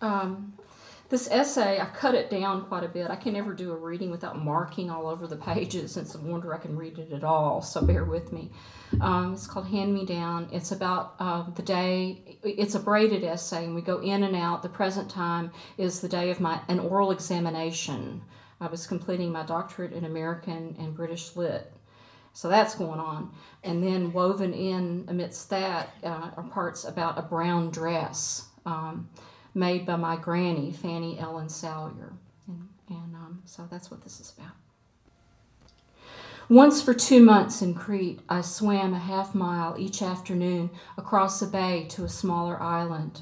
Um, this essay, I cut it down quite a bit. I can never do a reading without marking all over the pages, it's a wonder I can read it at all, so bear with me. Um, it's called Hand Me Down. It's about uh, the day, it's a braided essay, and we go in and out. The present time is the day of my an oral examination. I was completing my doctorate in American and British Lit. So that's going on. And then woven in amidst that uh, are parts about a brown dress. Um, made by my granny, Fanny Ellen Salyer. And, and um, so that's what this is about. Once for two months in Crete, I swam a half mile each afternoon across a bay to a smaller island,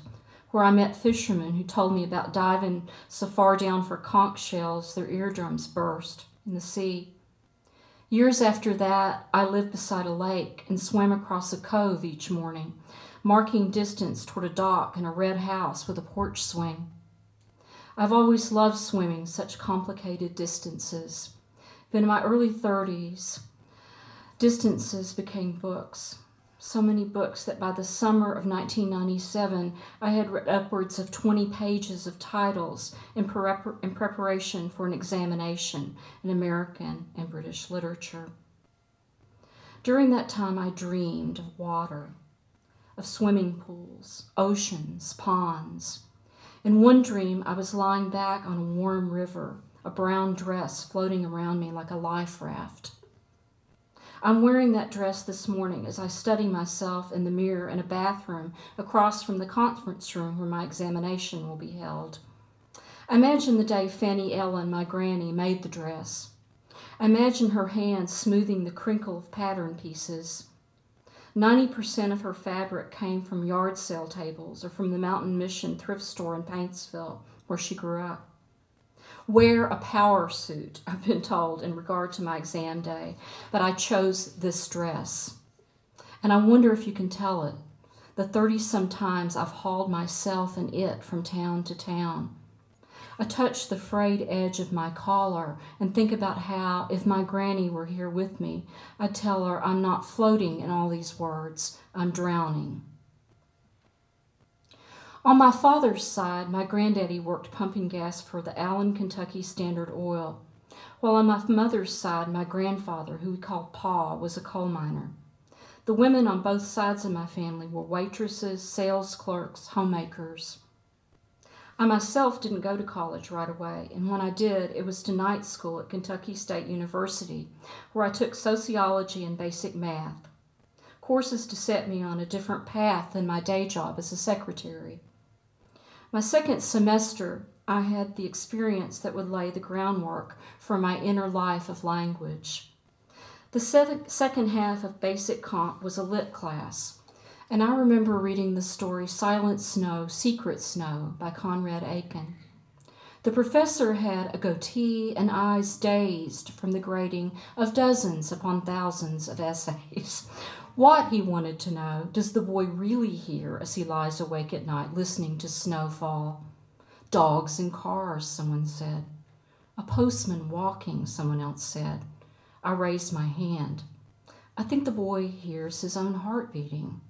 where I met fishermen who told me about diving so far down for conch shells their eardrums burst in the sea. Years after that, I lived beside a lake and swam across a cove each morning marking distance toward a dock and a red house with a porch swing. I've always loved swimming such complicated distances. But in my early 30s, distances became books. So many books that by the summer of 1997, I had read upwards of 20 pages of titles in, prep- in preparation for an examination in American and British literature. During that time, I dreamed of water of swimming pools, oceans, ponds. In one dream, I was lying back on a warm river, a brown dress floating around me like a life raft. I'm wearing that dress this morning as I study myself in the mirror in a bathroom across from the conference room where my examination will be held. I imagine the day Fanny Ellen, my granny, made the dress. I imagine her hands smoothing the crinkle of pattern pieces. 90% of her fabric came from yard sale tables or from the Mountain Mission thrift store in Paintsville, where she grew up. Wear a power suit, I've been told, in regard to my exam day, but I chose this dress. And I wonder if you can tell it. The 30 some times I've hauled myself and it from town to town. I touch the frayed edge of my collar and think about how, if my granny were here with me, I'd tell her I'm not floating in all these words, I'm drowning. On my father's side, my granddaddy worked pumping gas for the Allen, Kentucky Standard Oil, while on my mother's side, my grandfather, who we called Pa, was a coal miner. The women on both sides of my family were waitresses, sales clerks, homemakers. I myself didn't go to college right away, and when I did, it was to night school at Kentucky State University, where I took sociology and basic math, courses to set me on a different path than my day job as a secretary. My second semester, I had the experience that would lay the groundwork for my inner life of language. The second half of basic comp was a lit class and I remember reading the story Silent Snow, Secret Snow by Conrad Aiken. The professor had a goatee and eyes dazed from the grading of dozens upon thousands of essays. What, he wanted to know, does the boy really hear as he lies awake at night listening to snowfall? Dogs in cars, someone said. A postman walking, someone else said. I raised my hand. I think the boy hears his own heart beating.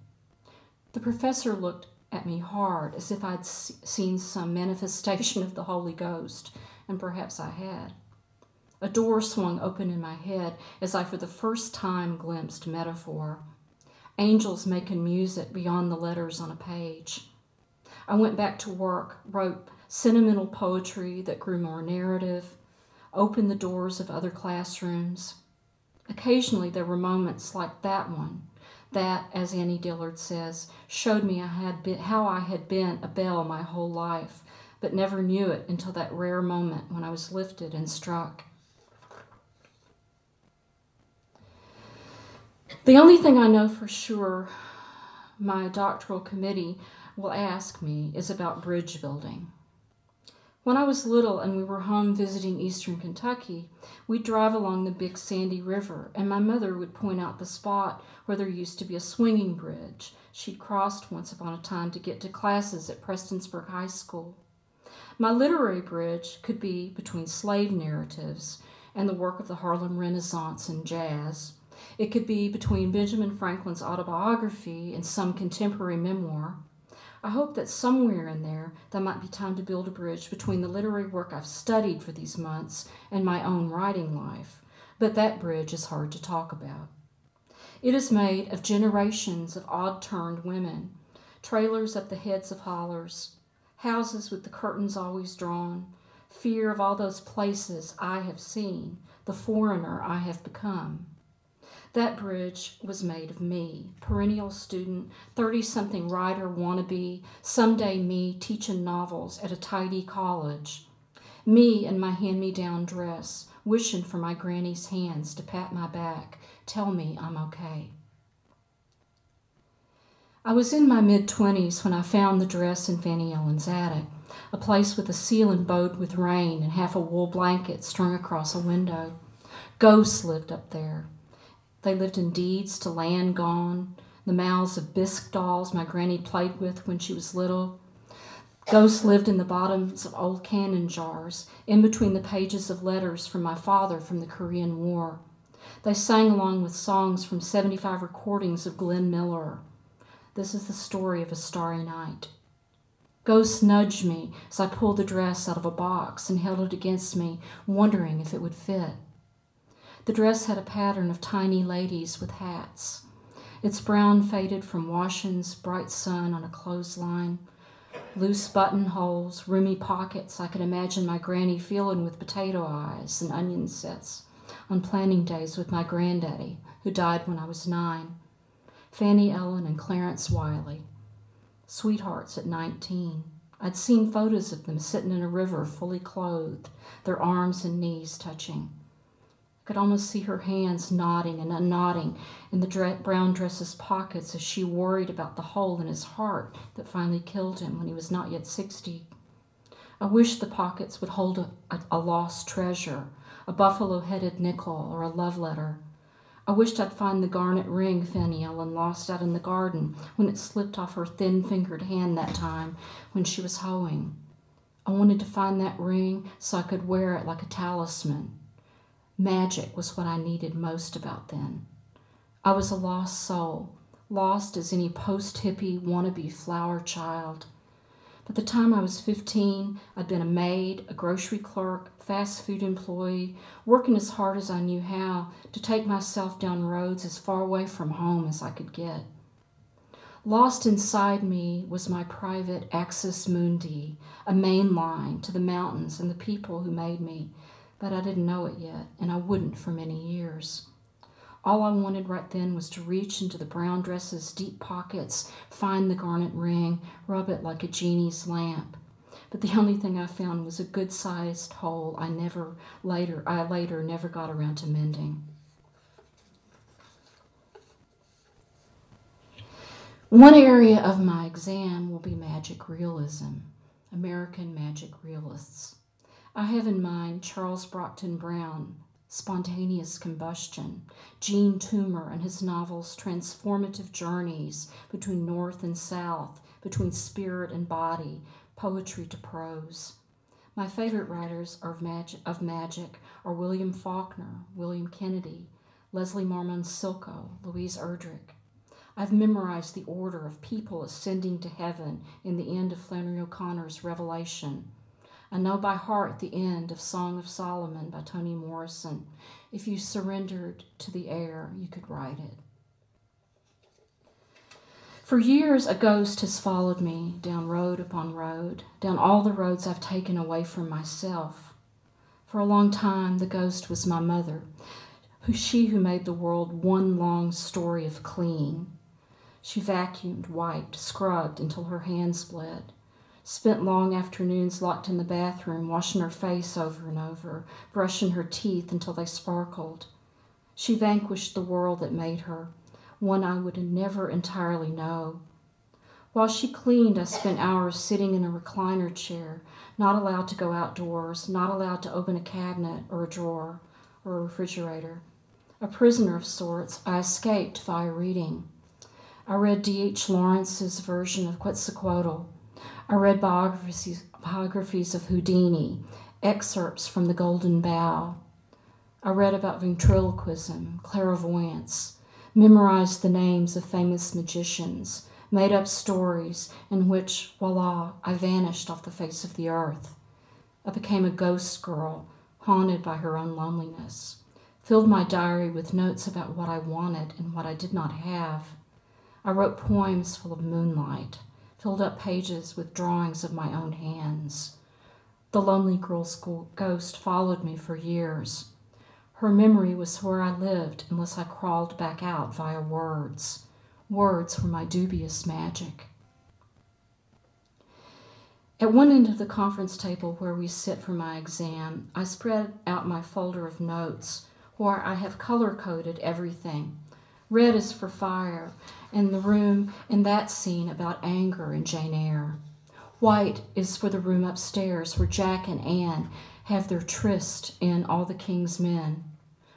The professor looked at me hard, as if I'd seen some manifestation of the Holy Ghost, and perhaps I had. A door swung open in my head as I for the first time glimpsed metaphor. Angels making music beyond the letters on a page. I went back to work, wrote sentimental poetry that grew more narrative, opened the doors of other classrooms. Occasionally there were moments like that one that, as Annie Dillard says, showed me I had been, how I had been a bell my whole life, but never knew it until that rare moment when I was lifted and struck. The only thing I know for sure my doctoral committee will ask me is about bridge building. When I was little and we were home visiting eastern Kentucky, we'd drive along the Big Sandy River, and my mother would point out the spot where there used to be a swinging bridge she'd crossed once upon a time to get to classes at Prestonsburg High School. My literary bridge could be between slave narratives and the work of the Harlem Renaissance and jazz. It could be between Benjamin Franklin's autobiography and some contemporary memoir I hope that somewhere in there there might be time to build a bridge between the literary work I've studied for these months and my own writing life. But that bridge is hard to talk about. It is made of generations of odd turned women, trailers at the heads of hollers, houses with the curtains always drawn, fear of all those places I have seen, the foreigner I have become. That bridge was made of me, perennial student, 30 something writer wannabe, someday me teaching novels at a tidy college. Me in my hand me down dress, wishing for my granny's hands to pat my back, tell me I'm okay. I was in my mid 20s when I found the dress in Fanny Ellen's attic, a place with a ceiling bowed with rain and half a wool blanket strung across a window. Ghosts lived up there. They lived in deeds to land gone, the mouths of bisque dolls my granny played with when she was little. Ghosts lived in the bottoms of old cannon jars, in between the pages of letters from my father from the Korean War. They sang along with songs from 75 recordings of Glenn Miller. This is the story of a starry night. Ghosts nudged me as I pulled the dress out of a box and held it against me, wondering if it would fit. The dress had a pattern of tiny ladies with hats. Its brown faded from washing's bright sun on a clothesline. Loose buttonholes, roomy pockets I could imagine my granny feeling with potato eyes and onion sets on planning days with my granddaddy, who died when I was nine. Fanny Ellen and Clarence Wiley. Sweethearts at 19. I'd seen photos of them sitting in a river fully clothed, their arms and knees touching could almost see her hands knotting and unknotting in the brown dress's pockets as she worried about the hole in his heart that finally killed him when he was not yet 60. I wish the pockets would hold a, a, a lost treasure, a buffalo headed nickel, or a love letter. I wished I'd find the garnet ring Fanny Ellen lost out in the garden when it slipped off her thin fingered hand that time when she was hoeing. I wanted to find that ring so I could wear it like a talisman. Magic was what I needed most about then. I was a lost soul, lost as any post hippie wannabe flower child. By the time I was 15, I'd been a maid, a grocery clerk, fast food employee, working as hard as I knew how to take myself down roads as far away from home as I could get. Lost inside me was my private axis mundi, a main line to the mountains and the people who made me, but I didn't know it yet, and I wouldn't for many years. All I wanted right then was to reach into the brown dress's deep pockets, find the garnet ring, rub it like a genie's lamp. But the only thing I found was a good sized hole I never later I later never got around to mending. One area of my exam will be magic realism, American magic realists. I have in mind Charles Brockden Brown, Spontaneous Combustion, Jean Toomer and his novels Transformative Journeys between North and South, between spirit and body, poetry to prose. My favorite writers of magic, of magic are William Faulkner, William Kennedy, Leslie Marmon Silko, Louise Erdrich. I've memorized the order of people ascending to heaven in the end of Flannery O'Connor's Revelation I know by heart the end of Song of Solomon by Toni Morrison. If you surrendered to the air, you could write it. For years, a ghost has followed me down road upon road, down all the roads I've taken away from myself. For a long time, the ghost was my mother, who she who made the world one long story of clean. She vacuumed, wiped, scrubbed until her hands bled spent long afternoons locked in the bathroom, washing her face over and over, brushing her teeth until they sparkled. She vanquished the world that made her, one I would never entirely know. While she cleaned, I spent hours sitting in a recliner chair, not allowed to go outdoors, not allowed to open a cabinet or a drawer or a refrigerator. A prisoner of sorts, I escaped via reading. I read D.H. Lawrence's version of Quetzalcoatl I read biographies, biographies of Houdini, excerpts from The Golden Bough. I read about ventriloquism, clairvoyance, memorized the names of famous magicians, made up stories in which, voila, I vanished off the face of the earth. I became a ghost girl, haunted by her own loneliness. Filled my diary with notes about what I wanted and what I did not have. I wrote poems full of moonlight, filled up pages with drawings of my own hands. The lonely girl's ghost followed me for years. Her memory was where I lived unless I crawled back out via words. Words were my dubious magic. At one end of the conference table where we sit for my exam, I spread out my folder of notes where I have color coded everything. Red is for fire, and the room in that scene about anger in Jane Eyre. White is for the room upstairs where Jack and Anne have their tryst in All the King's Men.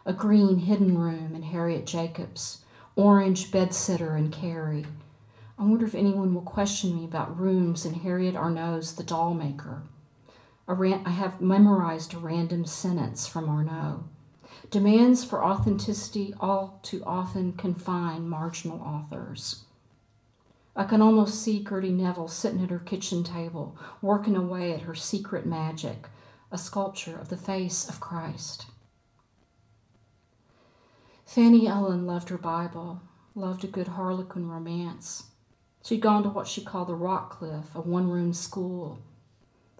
A green hidden room in Harriet Jacobs. Orange bedsitter in Carrie. I wonder if anyone will question me about rooms in Harriet Arnow's The Doll Maker. I have memorized a random sentence from Arnow. Demands for authenticity all too often confine marginal authors. I can almost see Gertie Nevels sitting at her kitchen table, working away at her secret magic, a sculpture of the face of Christ. Fanny Ellen loved her Bible, loved a good Harlequin romance. She'd gone to what she called the Rock Cliff, a one room school.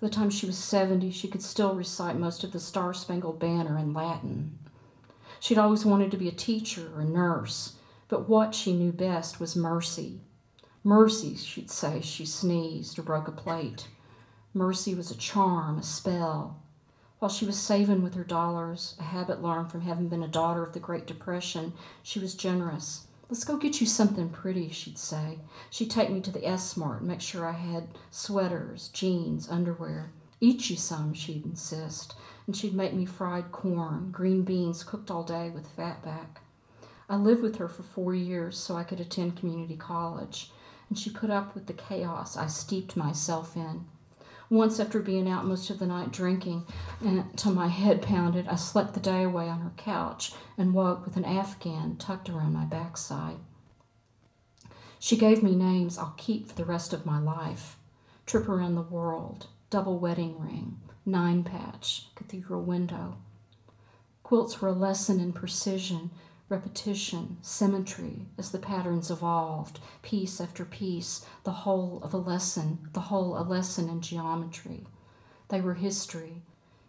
By the time she was 70, she could still recite most of the Star Spangled Banner in Latin. She'd always wanted to be a teacher or a nurse, but what she knew best was mercy. Mercy, she'd say, she sneezed or broke a plate. Mercy was a charm, a spell. While she was saving with her dollars, a habit learned from having been a daughter of the Great Depression, she was generous. Let's go get you something pretty, she'd say. She'd take me to the S Mart and make sure I had sweaters, jeans, underwear. Eat you some, she'd insist. And she'd make me fried corn, green beans cooked all day with fatback. I lived with her for four years so I could attend community college, and she put up with the chaos I steeped myself in. Once, after being out most of the night drinking until my head pounded, I slept the day away on her couch and woke with an afghan tucked around my backside. She gave me names I'll keep for the rest of my life Trip Around the World, Double Wedding Ring, Nine Patch, Cathedral Window. Quilts were a lesson in precision repetition, symmetry, as the patterns evolved, piece after piece, the whole of a lesson, the whole a lesson in geometry. They were history.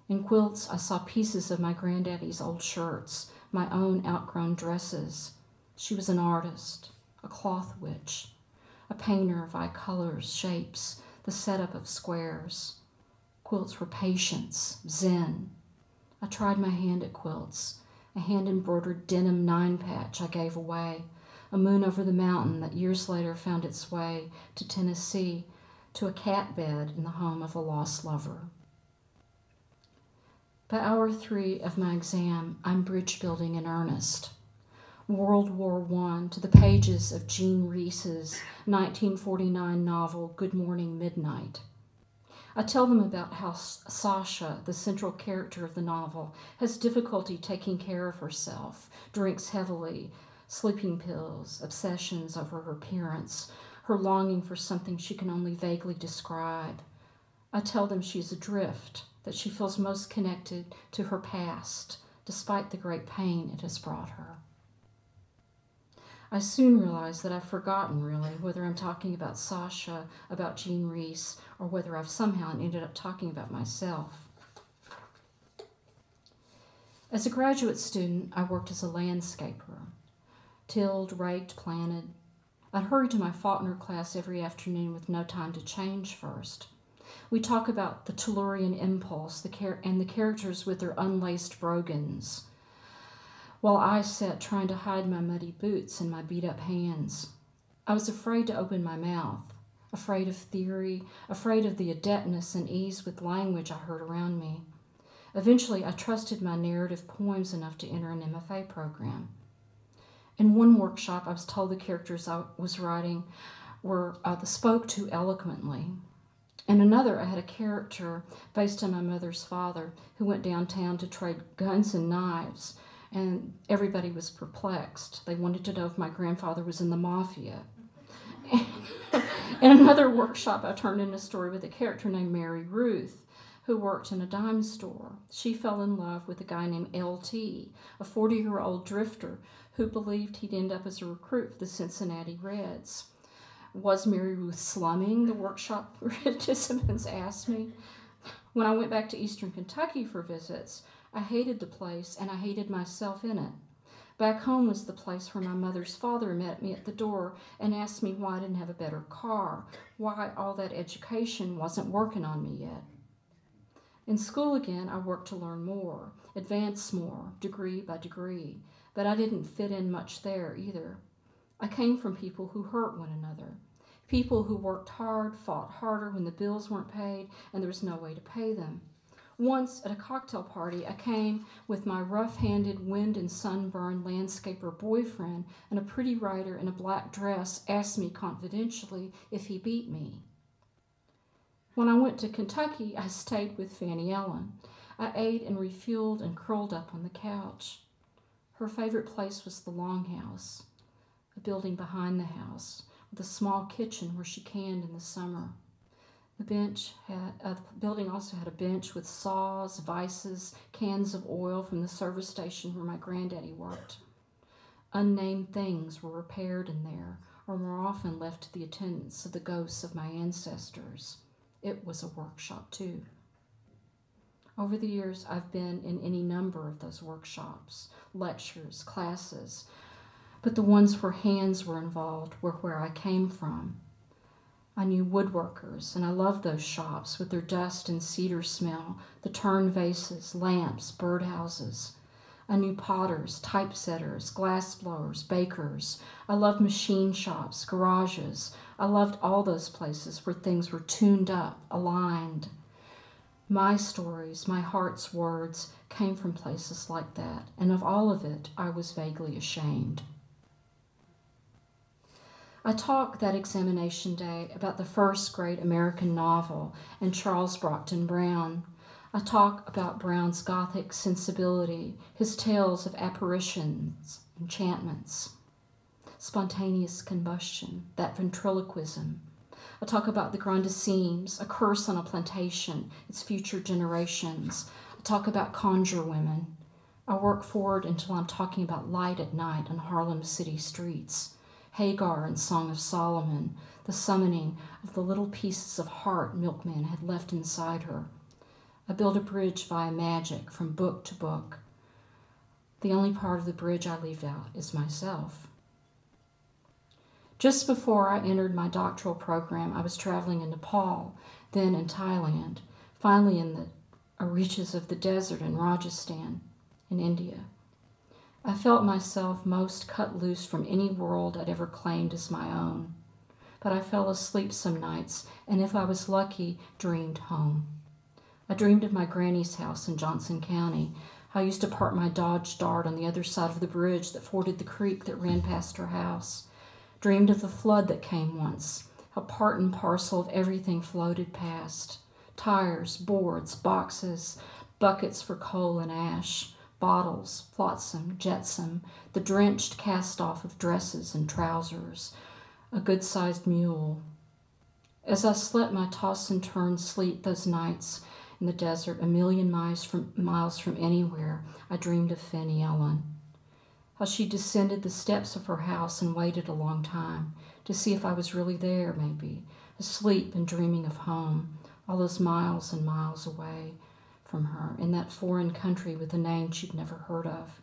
In quilts, I saw pieces of my granddaddy's old shirts, my own outgrown dresses. She was an artist, a cloth witch, a painter of eye colors, shapes, the setup of squares. Quilts were patience, zen. I tried my hand at quilts a hand embroidered denim nine patch I gave away, a moon over the mountain that years later found its way to Tennessee to a cat bed in the home of a lost lover. By hour three of my exam, I'm bridge building in earnest. World War I to the pages of Jean Rhys's 1949 novel Good Morning Midnight. I tell them about how Sasha, the central character of the novel, has difficulty taking care of herself, drinks heavily, sleeping pills, obsessions over her appearance, her longing for something she can only vaguely describe. I tell them she's adrift, that she feels most connected to her past, despite the great pain it has brought her. I soon realize that I've forgotten, really, whether I'm talking about Sasha, about Jean Rhys, or whether I've somehow ended up talking about myself. As a graduate student, I worked as a landscaper, tilled, raked, planted. I'd hurry to my Faulkner class every afternoon with no time to change first. We talk about the Tellurian impulse the char- and the characters with their unlaced brogans while I sat trying to hide my muddy boots and my beat up hands. I was afraid to open my mouth, afraid of theory, afraid of the adeptness and ease with language I heard around me. Eventually, I trusted my narrative poems enough to enter an MFA program. In one workshop, I was told the characters I was writing were uh, spoke too eloquently. In another, I had a character based on my mother's father who went downtown to trade guns and knives and everybody was perplexed. They wanted to know if my grandfather was in the mafia. In another workshop, I turned in a story with a character named Mary Ruth, who worked in a dime store. She fell in love with a guy named LT, a 40 year old drifter who believed he'd end up as a recruit for the Cincinnati Reds. Was Mary Ruth slumming? The workshop participants asked me. When I went back to eastern Kentucky for visits, I hated the place and I hated myself in it. Back home was the place where my mother's father met me at the door and asked me why I didn't have a better car, why all that education wasn't working on me yet. In school again, I worked to learn more, advance more, degree by degree, but I didn't fit in much there either. I came from people who hurt one another, people who worked hard, fought harder when the bills weren't paid and there was no way to pay them. Once at a cocktail party, I came with my rough handed, wind and sunburned landscaper boyfriend, and a pretty writer in a black dress asked me confidentially if he beat me. When I went to Kentucky, I stayed with Fanny Ellen. I ate and refueled and curled up on the couch. Her favorite place was the Longhouse, a building behind the house, with a small kitchen where she canned in the summer. The bench had uh, the building also had a bench with saws, vices, cans of oil from the service station where my granddaddy worked. Unnamed things were repaired in there, or more often left to the attendance of the ghosts of my ancestors. It was a workshop too. Over the years, I've been in any number of those workshops, lectures, classes, but the ones where hands were involved were where I came from. I knew woodworkers, and I loved those shops with their dust and cedar smell, the turned vases, lamps, birdhouses. I knew potters, typesetters, glass blowers, bakers. I loved machine shops, garages. I loved all those places where things were tuned up, aligned. My stories, my heart's words, came from places like that, and of all of it, I was vaguely ashamed. I talked that examination day about the first great American novel and Charles Brockden Brown. I talk about Brown's Gothic sensibility, his tales of apparitions, enchantments, spontaneous combustion, that ventriloquism. I talk about the Grandissimes, a curse on a plantation, its future generations. I talk about conjure women. I work forward until I'm talking about light at night on Harlem city streets. Hagar and Song of Solomon, the summoning of the little pieces of heart Milkman had left inside her. I build a bridge via magic from book to book. The only part of the bridge I leave out is myself. Just before I entered my doctoral program, I was traveling in Nepal, then in Thailand, finally in the reaches of the desert in Rajasthan, in India. I felt myself most cut loose from any world I'd ever claimed as my own. But I fell asleep some nights, and if I was lucky, dreamed home. I dreamed of my granny's house in Johnson County. I used to park my Dodge Dart on the other side of the bridge that forded the creek that ran past her house. Dreamed of the flood that came once, how part and parcel of everything floated past tires, boards, boxes, buckets for coal and ash bottles, flotsam, jetsam, the drenched cast off of dresses and trousers, a good sized mule. As I slept my toss and turn sleep those nights in the desert, a million miles from, miles from anywhere, I dreamed of Fanny Ellen. How she descended the steps of her house and waited a long time to see if I was really there, maybe, asleep and dreaming of home, all those miles and miles away from her in that foreign country with a name she'd never heard of.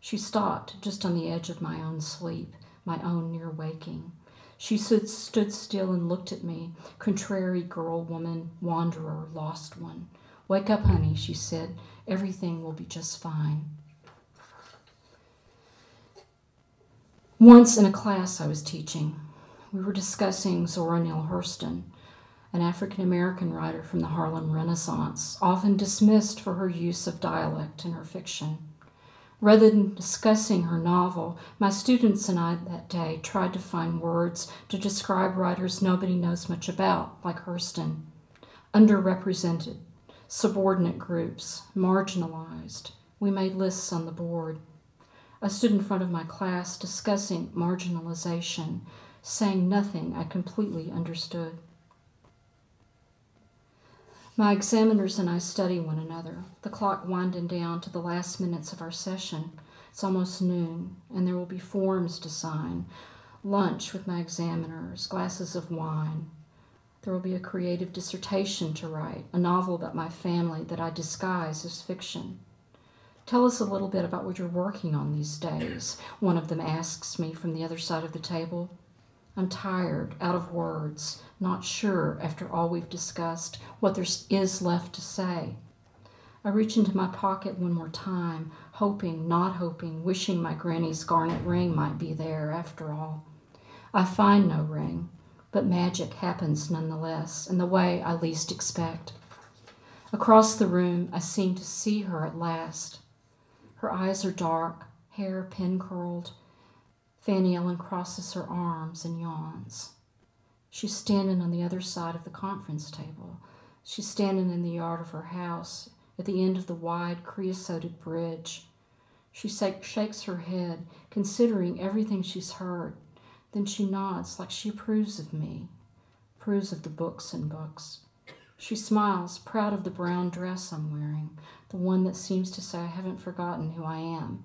She stopped just on the edge of my own sleep, my own near waking. She stood, stood still and looked at me, contrary girl, woman, wanderer, lost one. Wake up, honey, she said. Everything will be just fine. Once in a class I was teaching, we were discussing Zora Neale Hurston an African American writer from the Harlem Renaissance, often dismissed for her use of dialect in her fiction. Rather than discussing her novel, my students and I that day tried to find words to describe writers nobody knows much about, like Hurston. Underrepresented, subordinate groups, marginalized. We made lists on the board. I stood in front of my class discussing marginalization, saying nothing I completely understood. My examiners and I study one another, the clock winding down to the last minutes of our session. It's almost noon, and there will be forms to sign, lunch with my examiners, glasses of wine. There will be a creative dissertation to write, a novel about my family that I disguise as fiction. Tell us a little bit about what you're working on these days, one of them asks me from the other side of the table. I'm tired, out of words, not sure, after all we've discussed, what there is left to say. I reach into my pocket one more time, hoping, not hoping, wishing my granny's garnet ring might be there after all. I find no ring, but magic happens nonetheless, in the way I least expect. Across the room, I seem to see her at last. Her eyes are dark, hair pin curled. Fanny Ellen crosses her arms and yawns. She's standing on the other side of the conference table. She's standing in the yard of her house at the end of the wide creosoted bridge. She shakes her head, considering everything she's heard. Then she nods like she approves of me, approves of the books and books. She smiles, proud of the brown dress I'm wearing, the one that seems to say I haven't forgotten who I am.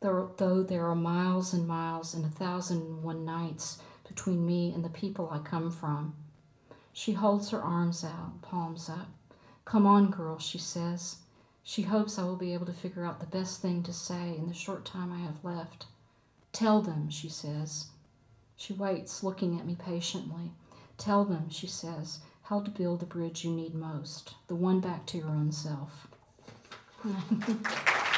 Though there are miles and miles and a thousand and one nights between me and the people I come from. She holds her arms out, palms up. Come on, girl, she says. She hopes I will be able to figure out the best thing to say in the short time I have left. Tell them, she says. She waits, looking at me patiently. Tell them, she says, how to build the bridge you need most, the one back to your own self.